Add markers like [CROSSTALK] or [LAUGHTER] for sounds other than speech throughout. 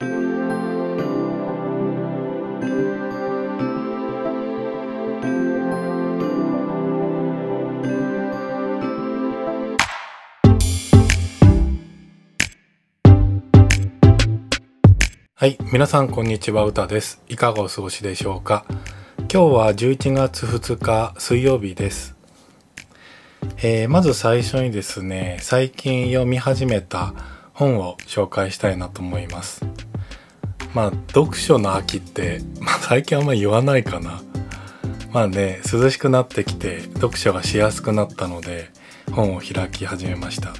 はい皆さんこんにちはうたです。いかがお過ごしでしょうか？今日は11月2日水曜日です。えー、まず最初にですね最近読み始めた本を紹介したいなと思います。まあ読書の秋って、まあ、最近あんま言わないかな。まあね涼しくなってきて読書がしやすくなったので本を開き始めました、ま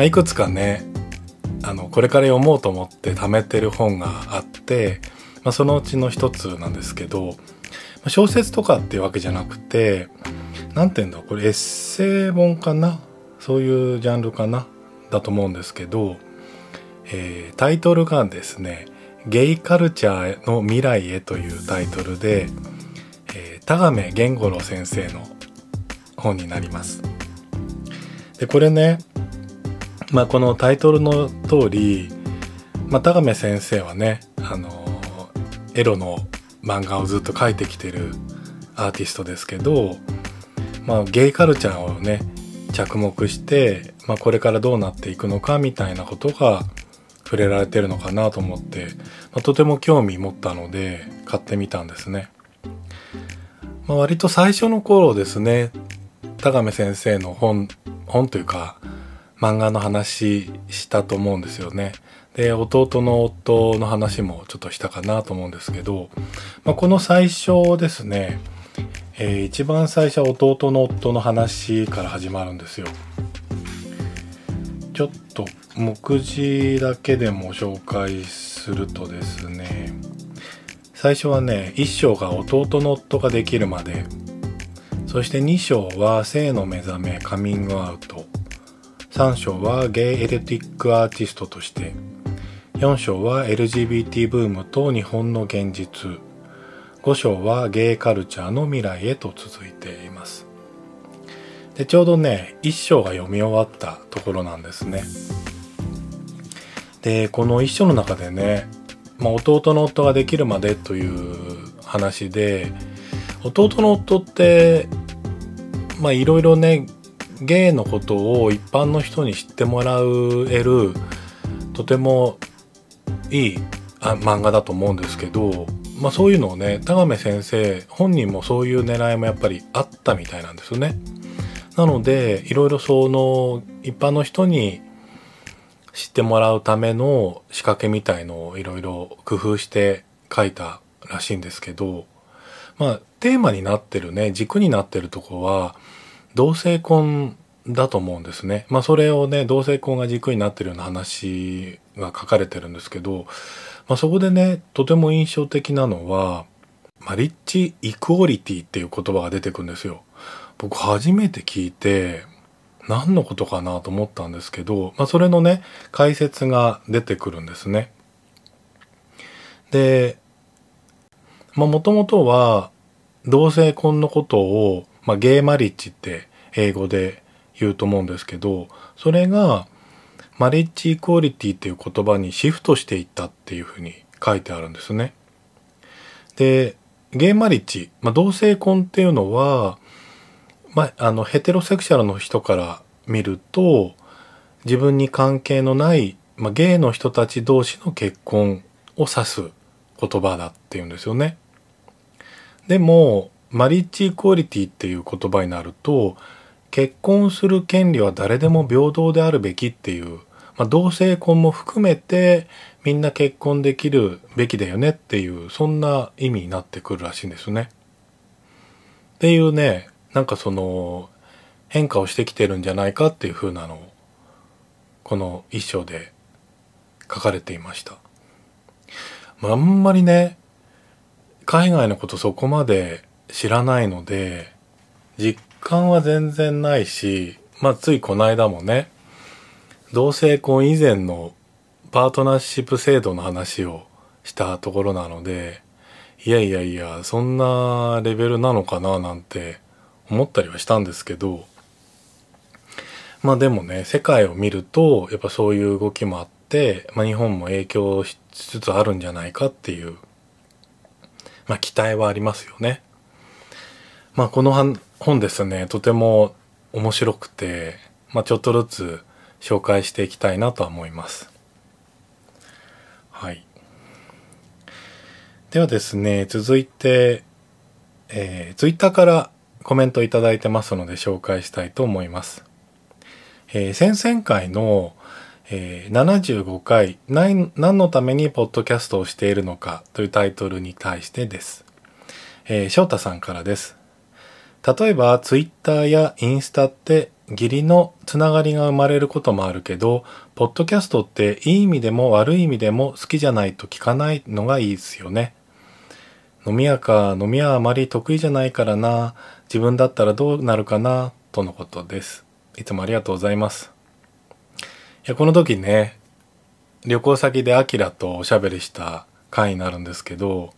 あ、いくつかねあのこれから読もうと思って貯めてる本があって、まあ、そのうちの一つなんですけどま小説とかっていうわけじゃなくて何て言うんだこれエッセイ本かな？そういうジャンルかな？だと思うんですけど、えー、タイトルがですね「ゲイカルチャーの未来へ」というタイトルで、えー、田亀源五郎先生の本になります。でこれねまあ、このタイトルの通り、まあ、田亀先生はねあのエロの漫画をずっと描いてきてるアーティストですけど、まあ、ゲイカルチャーをね着目して、まあ、これからどうなっていくのかみたいなことが触れられてるのかなと思って、まあ、とても興味持ったので買ってみたんですね。まあ、割と最初の頃ですね田亀先生の本本というか漫画の話したと思うんですよね。で弟の夫の話もちょっとしたかなと思うんですけど、まあ、この最初ですね、えー、一番最初は弟の夫の話から始まるんですよ。ちょっと目次だけでも紹介するとですね最初はね1章が弟の夫ができるまでそして2章は性の目覚めカミングアウト。3章はゲイエレティックアーティストとして4章は LGBT ブームと日本の現実。5章はゲイカルチャーの未来へと続いています。でちょうどね1章が読み終わったところなんですね。でこの1章の中でね、まあ、弟の夫ができるまでという話で弟の夫ってまあいろいろねゲイのことを一般の人に知ってもらえるとてもいい漫画だと思うんですけど、まあ、そういうのをね田亀先生本人もそういう狙いもやっぱりあったみたいなんですよね。なのでいろいろその一般の人に知ってもらうための仕掛けみたいのをいろいろ工夫して書いたらしいんですけどまあテーマになってるね軸になってるとこは同性婚だと思うんですね。まあそれをね同性婚が軸になってるような話が書かれてるんですけど、まあ、そこでねとても印象的なのはマリッジイクオリティっていう言葉が出てくるんですよ。僕初めて聞いて何のことかなと思ったんですけど、まあ、それのね解説が出てくるんですね。でもともとは同性婚のことをまあ、ゲイマリッジって英語で言うと思うんですけどそれがマリッジイクオリティっていう言葉にシフトしていったっていうふうに書いてあるんですね。でゲイマリッジ、まあ、同性婚っていうのは、まあ、あのヘテロセクシャルの人から見ると自分に関係のない、まあ、ゲイの人たち同士の結婚を指す言葉だっていうんですよね。でもマリッジイクオリティっていう言葉になると結婚する権利は誰でも平等であるべきっていう、まあ、同性婚も含めてみんな結婚できるべきだよねっていうそんな意味になってくるらしいんですね。っていうねなんかその変化をしてきてるんじゃないかっていう風なのをこの一章で書かれていました。まあんまりね海外のことそこまで知らないので実感は全然ないしまあついこの間もね同性婚以前のパートナーシップ制度の話をしたところなのでいやいやいやそんなレベルなのかななんて思ったりはしたんですけどまあでもね世界を見るとやっぱそういう動きもあって、まあ、日本も影響しつつあるんじゃないかっていう、まあ、期待はありますよね。まあ、この本ですね、とても面白くて、まあ、ちょっとずつ紹介していきたいなとは思います。はい。ではですね、続いて、えー、ツイッターからコメントいただいてますので紹介したいと思います。えー、先々回の、えー、75回何のためにポッドキャストをしているのかというタイトルに対してです。えー、翔太さんからです。例えばツイッターやインスタって義理のつながりが生まれることもあるけど、ポッドキャストっていい意味でも悪い意味でも好きじゃないと聞かないのがいいですよね。飲み屋か飲み屋あまり得意じゃないからな自分だったらどうなるかなとのことです。いつもありがとうございます。いやこの時ね旅行先でアキラとおしゃべりした回になるんですけど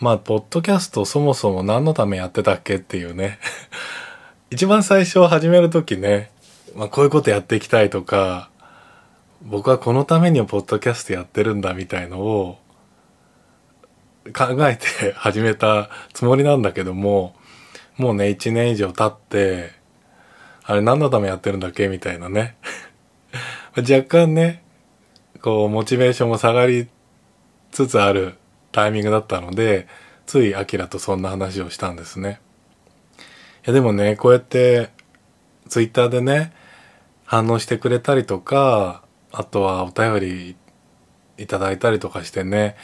まあポッドキャストそもそも何のためやってたっけっていうね。[LAUGHS] 一番最初始める時ね、まあ、こういうことやっていきたいとか僕はこのためにポッドキャストやってるんだみたいのを考えて始めたつもりなんだけども、もうね、1年以上経って、あれ何のためやってるんだっけみたいなね。[LAUGHS] 若干ね、こう、モチベーションも下がりつつあるタイミングだったので、ついアキラとそんな話をしたんですね。いやでもね、こうやって、ツイッターでね、反応してくれたりとか、あとはお便りいただいたりとかしてね、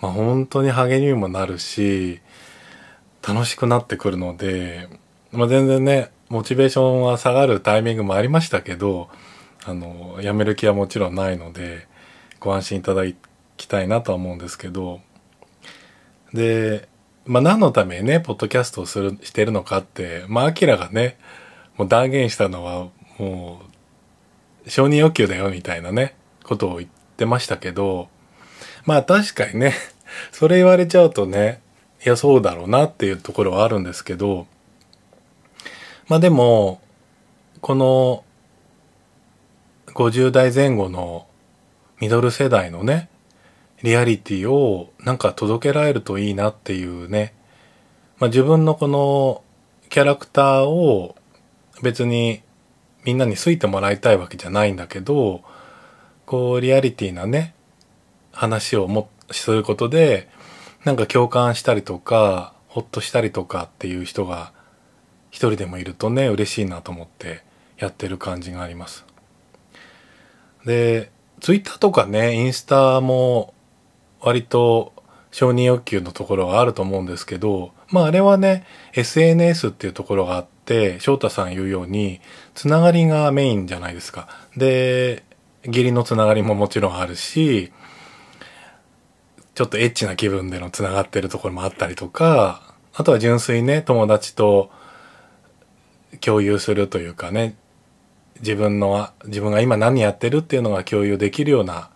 まあ、本当に励みにもなるし楽しくなってくるので、まあ、全然ねモチベーションは下がるタイミングもありましたけどあのやめる気はもちろんないのでご安心いただきたいなとは思うんですけどで、まあ、何のためにねポッドキャストをするしてるのかってまあアキラがねもう断言したのはもう承認欲求だよみたいなねことを言ってましたけどまあ確かにね、[LAUGHS] それ言われちゃうとね、いやそうだろうなっていうところはあるんですけど、まあでも、この50代前後のミドル世代のね、リアリティをなんか届けられるといいなっていうね、まあ自分のこのキャラクターを別にみんなに好いてもらいたいわけじゃないんだけど、こうリアリティなね、話をもすることでなんか共感したりとかほっとしたりとかっていう人が一人でもいるとね嬉しいなと思ってやってる感じがあります。でツイッターとかねインスタも割と承認欲求のところがあると思うんですけどまああれはね SNS っていうところがあって翔太さん言うようにつながりがメインじゃないですか。で義理のつながりももちろんあるしちょっとエッチな気分でのつながってるところもあったりとか、あとは純粋ね、友達と共有するというかね、自分の、自分が今何やってるっていうのが共有できるような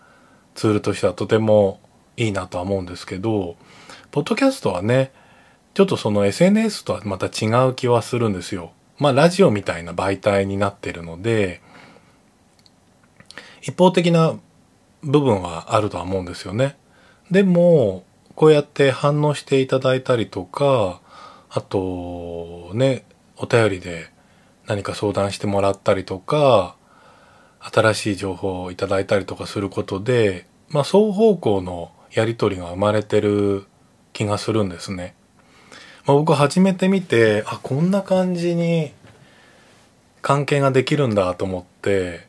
ツールとしてはとてもいいなとは思うんですけど、ポッドキャストはね、ちょっとその SNS とはまた違う気はするんですよ。まあラジオみたいな媒体になってるので、一方的な部分はあるとは思うんですよね。でもこうやって反応していただいたりとかあとねお便りで何か相談してもらったりとか新しい情報をいただいたりとかすることで、まあ、双方向のやり取りが生まれてる気がするんですね。まあ、僕初めて見てあこんな感じに関係ができるんだと思って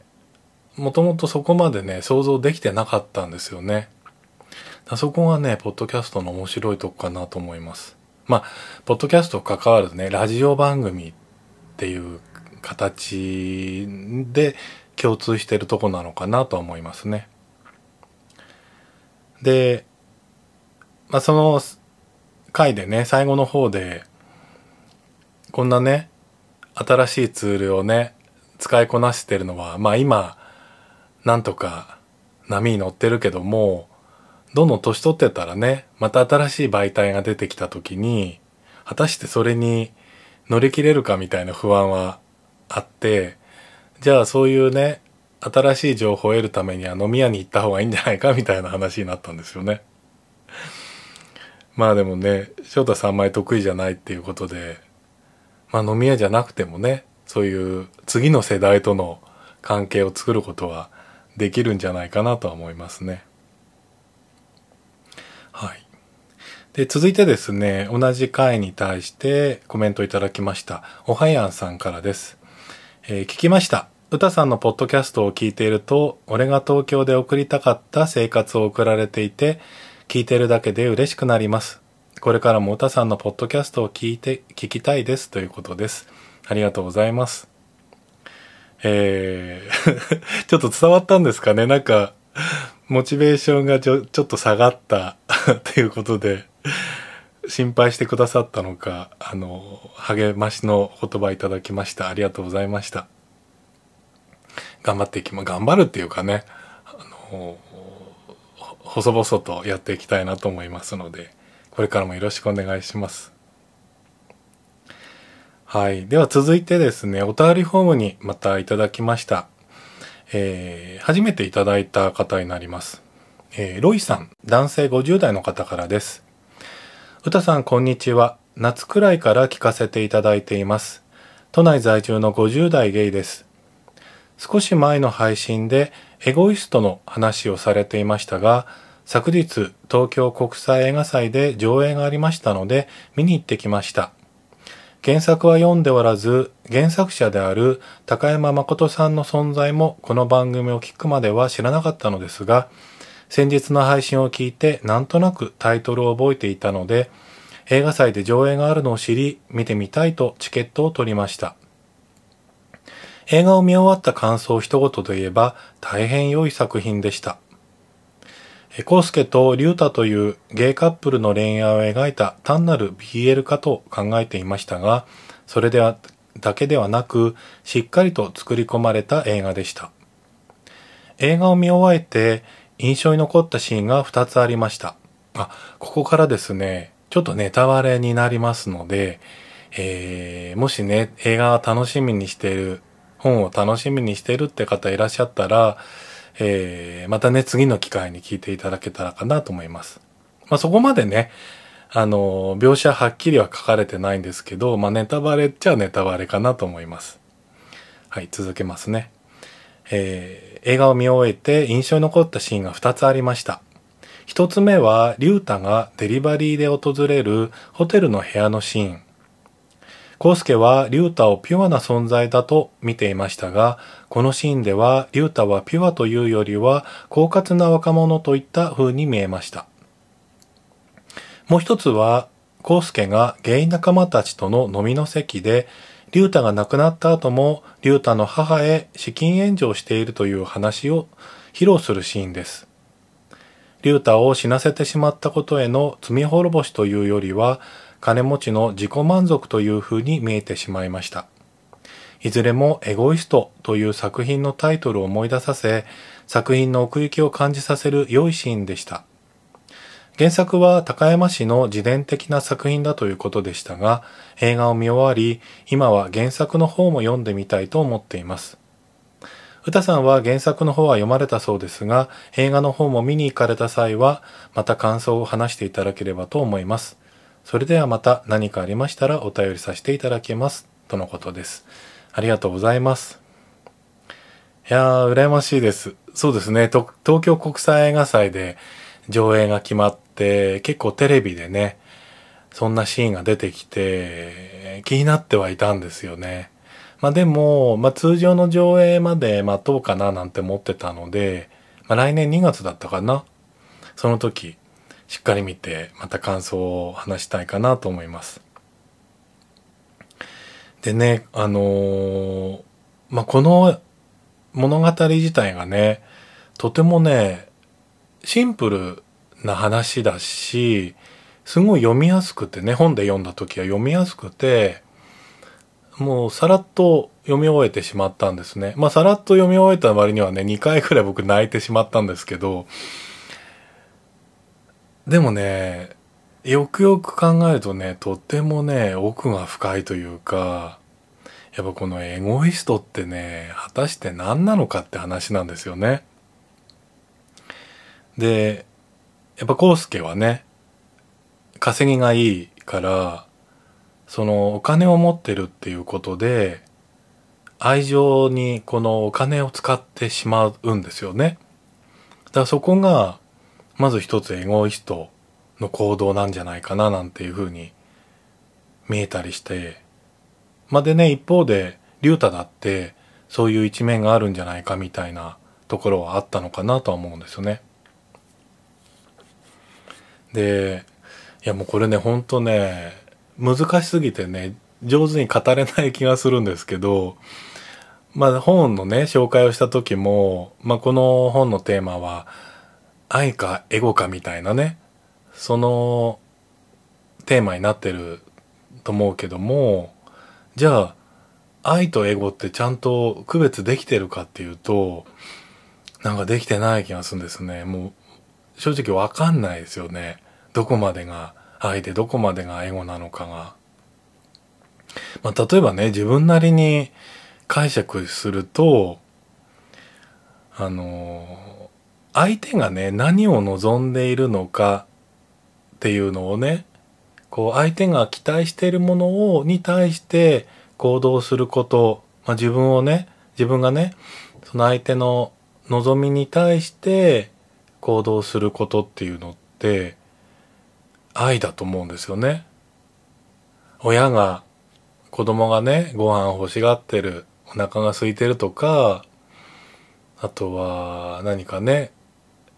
もともとそこまでね想像できてなかったんですよね。そこがね、ポッドキャストの面白いとこかなと思います。まあ、ポッドキャスト関わるね、ラジオ番組っていう形で共通してるとこなのかなと思いますね。で、まあ、その回でね、最後の方で、こんなね、新しいツールをね、使いこなしてるのは、まあ今、なんとか波に乗ってるけども、どんどん年取ってたらね、また新しい媒体が出てきた時に、果たしてそれに乗り切れるかみたいな不安はあって、じゃあそういうね、新しい情報を得るためには飲み屋に行った方がいいんじゃないかみたいな話になったんですよね。まあでもね、翔太さん前得意じゃないっていうことで、まあ飲み屋じゃなくてもね、そういう次の世代との関係を作ることはできるんじゃないかなとは思いますね。はい。で、続いてですね、同じ回に対してコメントいただきました。おはやんさんからです。えー、聞きました。歌さんのポッドキャストを聞いていると、俺が東京で送りたかった生活を送られていて、聞いてるだけで嬉しくなります。これからも歌さんのポッドキャストを聞いて、聞きたいですということです。ありがとうございます。えー [LAUGHS] ちょっと伝わったんですかね？なんか、モチベーションがちょちょっと下がった [LAUGHS] っていうことで、心配してくださったのか、あの、励ましの言葉いただきました。ありがとうございました。頑張っていきま、頑張るっていうかね、あの、細々とやっていきたいなと思いますので、これからもよろしくお願いします。はい。では続いてですね、お便りフォームにまたいただきました。えー、初めていただいた方になります。えー、ロイさん、男性50代の方からです。歌さん、こんにちは。夏くらいから聞かせていただいています。都内在住の50代ゲイです。少し前の配信でエゴイストの話をされていましたが、昨日東京国際映画祭で上映がありましたので見に行ってきました。原作は読んでおらず、原作者である高山誠さんの存在もこの番組を聞くまでは知らなかったのですが、先日の配信を聞いてなんとなくタイトルを覚えていたので、映画祭で上映があるのを知り、見てみたいとチケットを取りました。映画を見終わった感想を一言で言えば大変良い作品でした。コウスケとリュウタというゲイカップルの恋愛を描いた単なる BL かと考えていましたが、それではだけではなく、しっかりと作り込まれた映画でした。映画を見終えて印象に残ったシーンが2つありました。あ、ここからですね、ちょっとネタバレになりますので、えー、もしね、映画を楽しみにしている本を楽しみにしているって方いらっしゃったら、えー、またね、次の機会に聞いていただけたらかなと思います。まあ、そこまでね、あの、描写はっきりは書かれてないんですけど、まあ、ネタバレっちゃネタバレかなと思います。はい、続けますね。えー、映画を見終えて印象に残ったシーンが2つありました。1つ目は、リュウタがデリバリーで訪れるホテルの部屋のシーン。コウスケはリュウタをピュアな存在だと見ていましたが、このシーンではリュウタはピュアというよりは狡猾な若者といった風に見えました。もう一つは、コウスケがゲイ仲間たちとの飲みの席で、リュウタが亡くなった後も、リュウタの母へ資金援助をしているという話を披露するシーンです。リュウタを死なせてしまったことへの罪滅ぼしというよりは、金持ちの自己満足という風に見えてしまいました。いずれもエゴイストという作品のタイトルを思い出させ、作品の奥行きを感じさせる良いシーンでした。原作は高山市の自伝的な作品だということでしたが、映画を見終わり、今は原作の方も読んでみたいと思っています。歌さんは原作の方は読まれたそうですが、映画の方も見に行かれた際は、また感想を話していただければと思います。それではまた何かありましたらお便りさせていただきます。とのことです。ありがとうございます。いやー、羨ましいです。そうですね。東京国際映画祭で上映が決まって、結構テレビでね、そんなシーンが出てきて、気になってはいたんですよね。まあでも、まあ通常の上映まで待とうかななんて思ってたので、まあ来年2月だったかな。その時、しっかり見てまた感想を話したいかなと思います。でね、あのー、まあ、この物語自体がね、とてもね、シンプルな話だし、すごい読みやすくてね、本で読んだ時は読みやすくて、もうさらっと読み終えてしまったんですね。まあさらっと読み終えた割にはね、2回くらい僕泣いてしまったんですけど、でもね、よくよく考えるとね、とってもね、奥が深いというか、やっぱこのエゴイストってね果たして何なのかって話なんですよね。でやっぱ康介はね稼ぎがいいからそのお金を持ってるっていうことで愛情にこのお金を使ってしまうんですよね。だからそこがまず一つエゴイストの行動なんじゃないかななんていうふうに見えたりしてまあ、でね一方で竜太だってそういう一面があるんじゃないかみたいなところはあったのかなとは思うんですよね。でいやもうこれねほんとね難しすぎてね上手に語れない気がするんですけどまあ本のね紹介をした時も、まあ、この本のテーマは愛かエゴかみたいなねそのテーマになってると思うけどもじゃあ愛とエゴってちゃんと区別できてるかっていうとなんかできてない気がするんですねもう正直わかんないですよねどこまでが愛でどこまでがエゴなのかが。まあ、例えばね自分なりに解釈するとあの相手がね何を望んでいるのかっていうのをねこう相手が期待しているものをに対して行動すること、まあ、自分をね自分がねその相手の望みに対して行動することっていうのって愛だと思うんですよね。親が子供がねご飯欲しがってるお腹が空いてるとかあとは何かね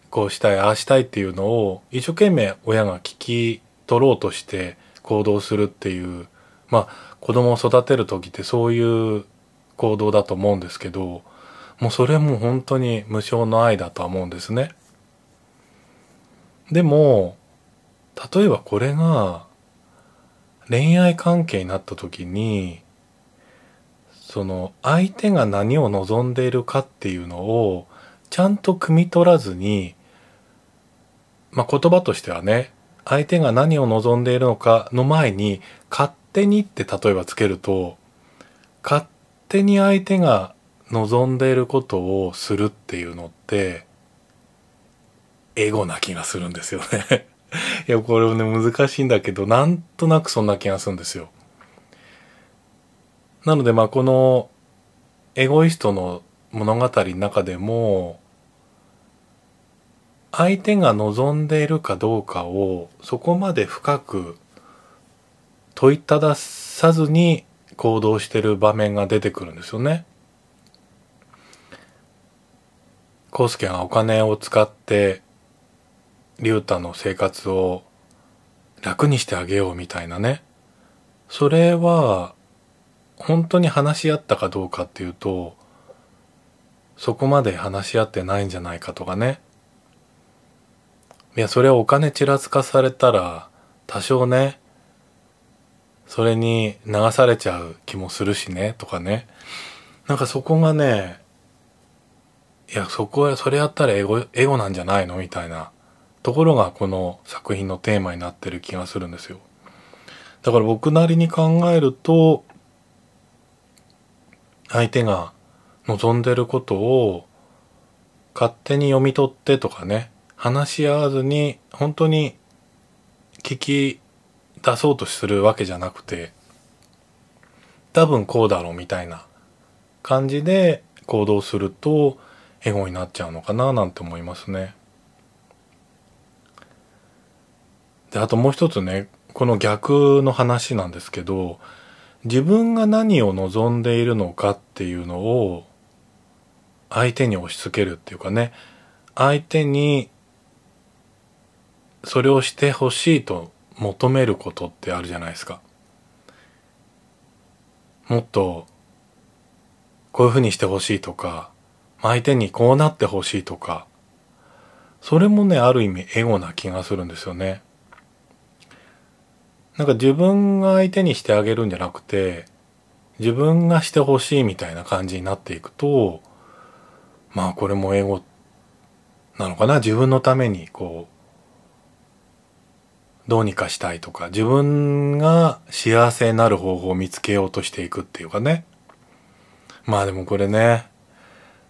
こうしたいああしたいっていうのを一生懸命親が聞き取ろうとして行動するっていうまあ子供を育てる時ってそういう行動だと思うんですけどもうそれも本当に無償の愛だとは思うんですね。でも例えばこれが恋愛関係になった時にその相手が何を望んでいるかっていうのをちゃんと汲み取らずにまあ言葉としてはね相手が何を望んでいるのかの前に勝手にって例えばつけると勝手に相手が望んでいることをするっていうのってエゴな気がするんですよね [LAUGHS] いやこれもね難しいんだけどなんとなくそんな気がするんですよ。なのでまあこのエゴイストの物語の中でも相手が望んでいるかどうかをそこまで深く問いたださずに行動してる場面が出てくるんですよね。康介がお金を使って竜太の生活を楽にしてあげようみたいなね。それは本当に話し合ったかどうかっていうとそこまで話し合ってないんじゃないかとかね。いや、それをお金ちらつかされたら、多少ね、それに流されちゃう気もするしね、とかね。なんかそこがね、いや、そこは、それやったらエゴ、エゴなんじゃないの？みたいなところがこの作品のテーマになってる気がするんですよ。だから僕なりに考えると、相手が望んでることを勝手に読み取ってとかね、話し合わずに本当に聞き出そうとするわけじゃなくて多分こうだろうみたいな感じで行動するとエゴになっちゃうのかななんて思いますね。であともう一つねこの逆の話なんですけど自分が何を望んでいるのかっていうのを相手に押し付けるっていうかね相手にそれをしてほしいと求めることってあるじゃないですか。もっとこういうふうにしてほしいとか相手にこうなってほしいとかそれもねある意味エゴな気がするんですよね。なんか自分が相手にしてあげるんじゃなくて自分がしてほしいみたいな感じになっていくとまあこれもエゴなのかな自分のためにこうどうにかしたいとか自分が幸せになる方法を見つけようとしていくっていうかねまあでもこれね、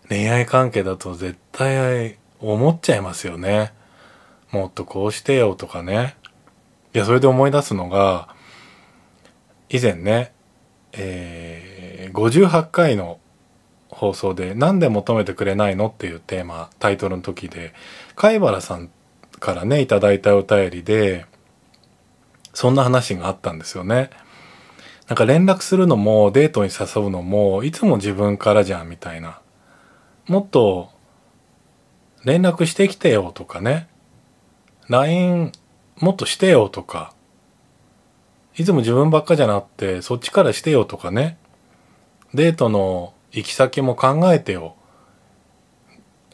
恋愛関係だと絶対思っちゃいますよね。もっとこうしてよとかね。いや、それで思い出すのが、以前ね、えー、58回の放送で「何で求めてくれないの?」っていうテーマタイトルの時で貝原さんからねいただいたお便りでそんな話があったんですよね。なんか連絡するのもデートに誘うのもいつも自分からじゃんみたいな。もっと連絡してきてよとかね。LINE もっとしてよとか。いつも自分ばっかじゃなくてそっちからしてよとかね。デートの行き先も考えてよ。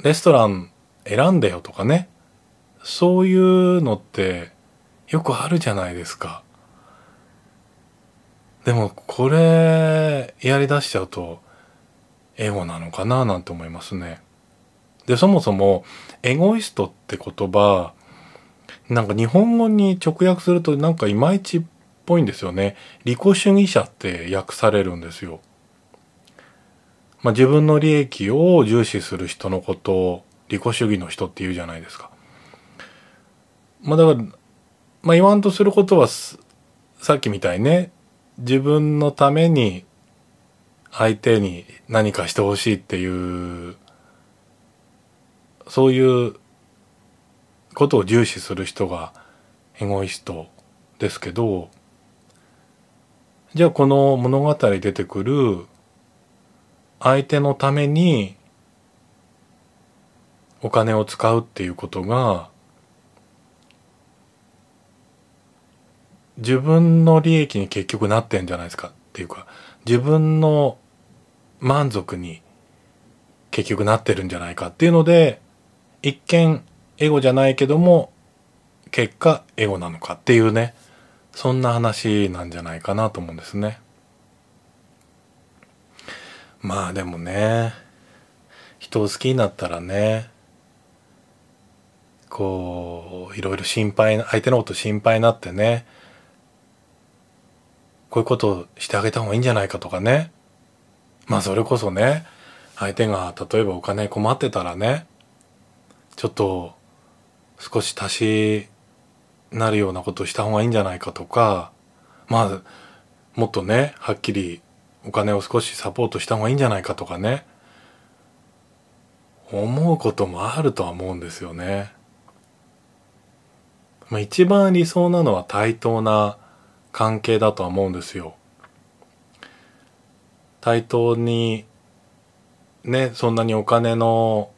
レストラン選んでよとかね。そういうのってよくあるじゃないですか。でもこれやりだしちゃうとエゴなのかななんて思いますね。で、そもそもエゴイストって言葉なんか日本語に直訳するとなんかいまいちっぽいんですよね。利己主義者って訳されるんですよ。まあ、自分の利益を重視する人のことを利己主義の人って言うじゃないですか。まあだから、まあ言わんとすることはさっきみたいね。自分のために相手に何かしてほしいっていうそういうことを重視する人がエゴイストですけどじゃあこの物語出てくる相手のためにお金を使うっていうことが自分の利益に結局なってんじゃないですかっていうか自分の満足に結局なってるんじゃないかっていうので一見エゴじゃないけども結果エゴなのかっていうねそんな話なんじゃないかなと思うんですね。まあでもね人を好きになったらねこういろいろ心配相手のこと心配になってねこういうことをしてあげた方がいいんじゃないかとかね。まあそれこそね、相手が例えばお金困ってたらね、ちょっと少し足しなるようなことをした方がいいんじゃないかとか、まあもっとね、はっきりお金を少しサポートした方がいいんじゃないかとかね、思うこともあるとは思うんですよね。まあ一番理想なのは対等な関係だとは思うんですよ。対等にねそんなにお金の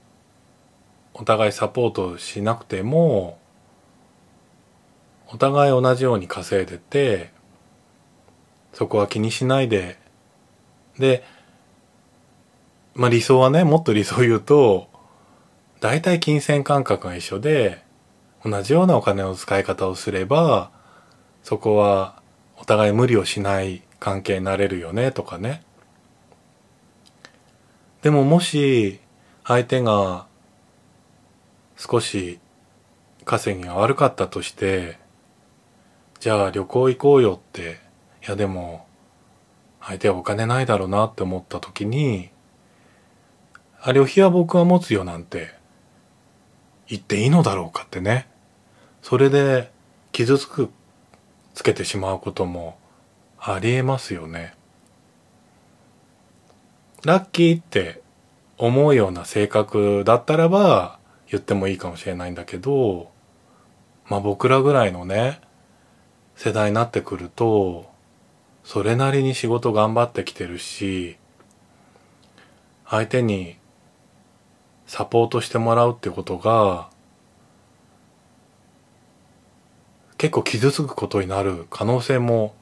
お互いサポートしなくてもお互い同じように稼いでてそこは気にしないででまあ理想はねもっと理想言うと大体金銭感覚が一緒で同じようなお金の使い方をすればそこはお互い無理をしない関係になれるよねとかね。でももし相手が少し稼ぎが悪かったとしてじゃあ旅行行こうよっていやでも相手はお金ないだろうなって思った時にあ旅費は僕は持つよなんて言っていいのだろうかってね。それで傷つくつけてしまうこともありえますよね。ラッキーって思うような性格だったらば言ってもいいかもしれないんだけど、まあ僕らぐらいのね、世代になってくると、それなりに仕事頑張ってきてるし、相手にサポートしてもらうってことが結構傷つくことになる可能性も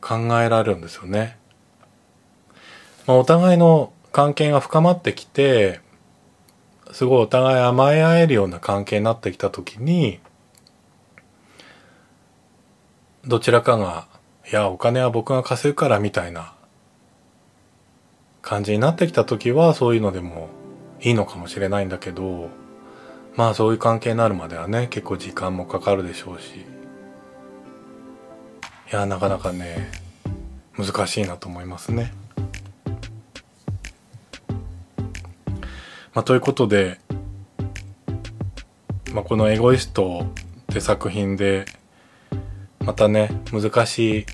考えられるんですよね。まあ、お互いの関係が深まってきてすごいお互い甘え合えるような関係になってきた時にどちらかが「いやお金は僕が貸せるから」みたいな感じになってきた時はそういうのでもいいのかもしれないんだけどまあそういう関係になるまではね結構時間もかかるでしょうし。いやなかなかね難しいなと思いますね。まあ、ということで、まあ、この「エゴイスト」って作品でまたね難しい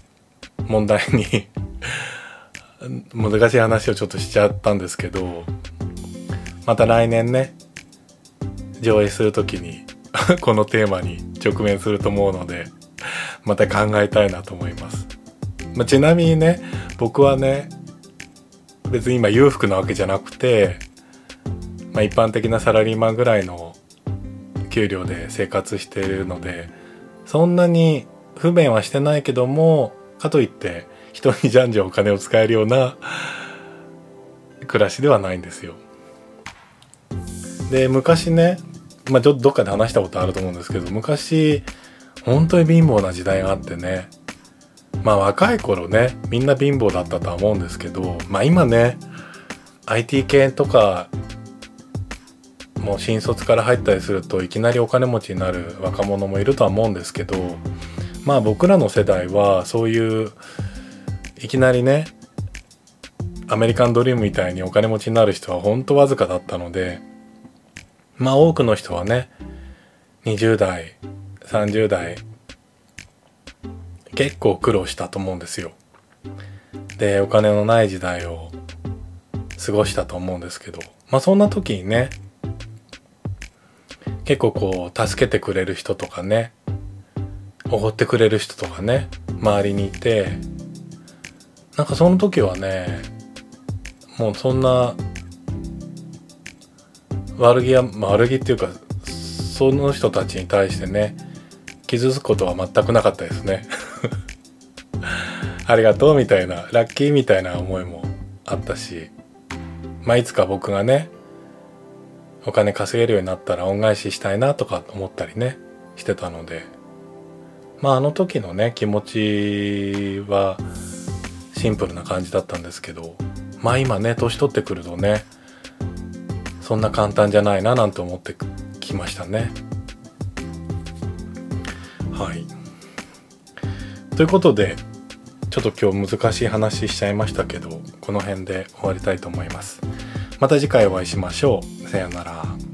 問題に [LAUGHS] 難しい話をちょっとしちゃったんですけどまた来年ね上映する時に [LAUGHS] このテーマに直面すると思うのでまた考えたいなと思います、まあ、ちなみにね僕はね別に今裕福なわけじゃなくて、まあ、一般的なサラリーマンぐらいの給料で生活しているのでそんなに不便はしてないけどもかといって人に [LAUGHS] じゃんじゃんお金を使えるような暮らしではないんですよ。で昔ねまあどっかで話したことあると思うんですけど昔本当に貧乏な時代があってねまあ若い頃ねみんな貧乏だったとは思うんですけどまあ今ね IT 系とかもう新卒から入ったりするといきなりお金持ちになる若者もいるとは思うんですけどまあ僕らの世代はそういういきなりねアメリカンドリームみたいにお金持ちになる人は本当わずかだったのでまあ多くの人はね20代30代結構苦労したと思うんですよ。でお金のない時代を過ごしたと思うんですけどまあそんな時にね結構こう助けてくれる人とかねおごってくれる人とかね周りにいてなんかその時はねもうそんな悪気は悪気っていうかその人たちに対してね傷つくことは全くなかったですね。[LAUGHS] ありがとうみたいなラッキーみたいな思いもあったしまあいつか僕がねお金稼げるようになったら恩返ししたいなとか思ったりねしてたのでまああの時のね気持ちはシンプルな感じだったんですけどまあ今ね年取ってくるとねそんな簡単じゃないななんて思ってきましたね。はいということでちょっと今日難しい話しちゃいましたけどこの辺で終わりたいと思います。また次回お会いしましょう。さようなら。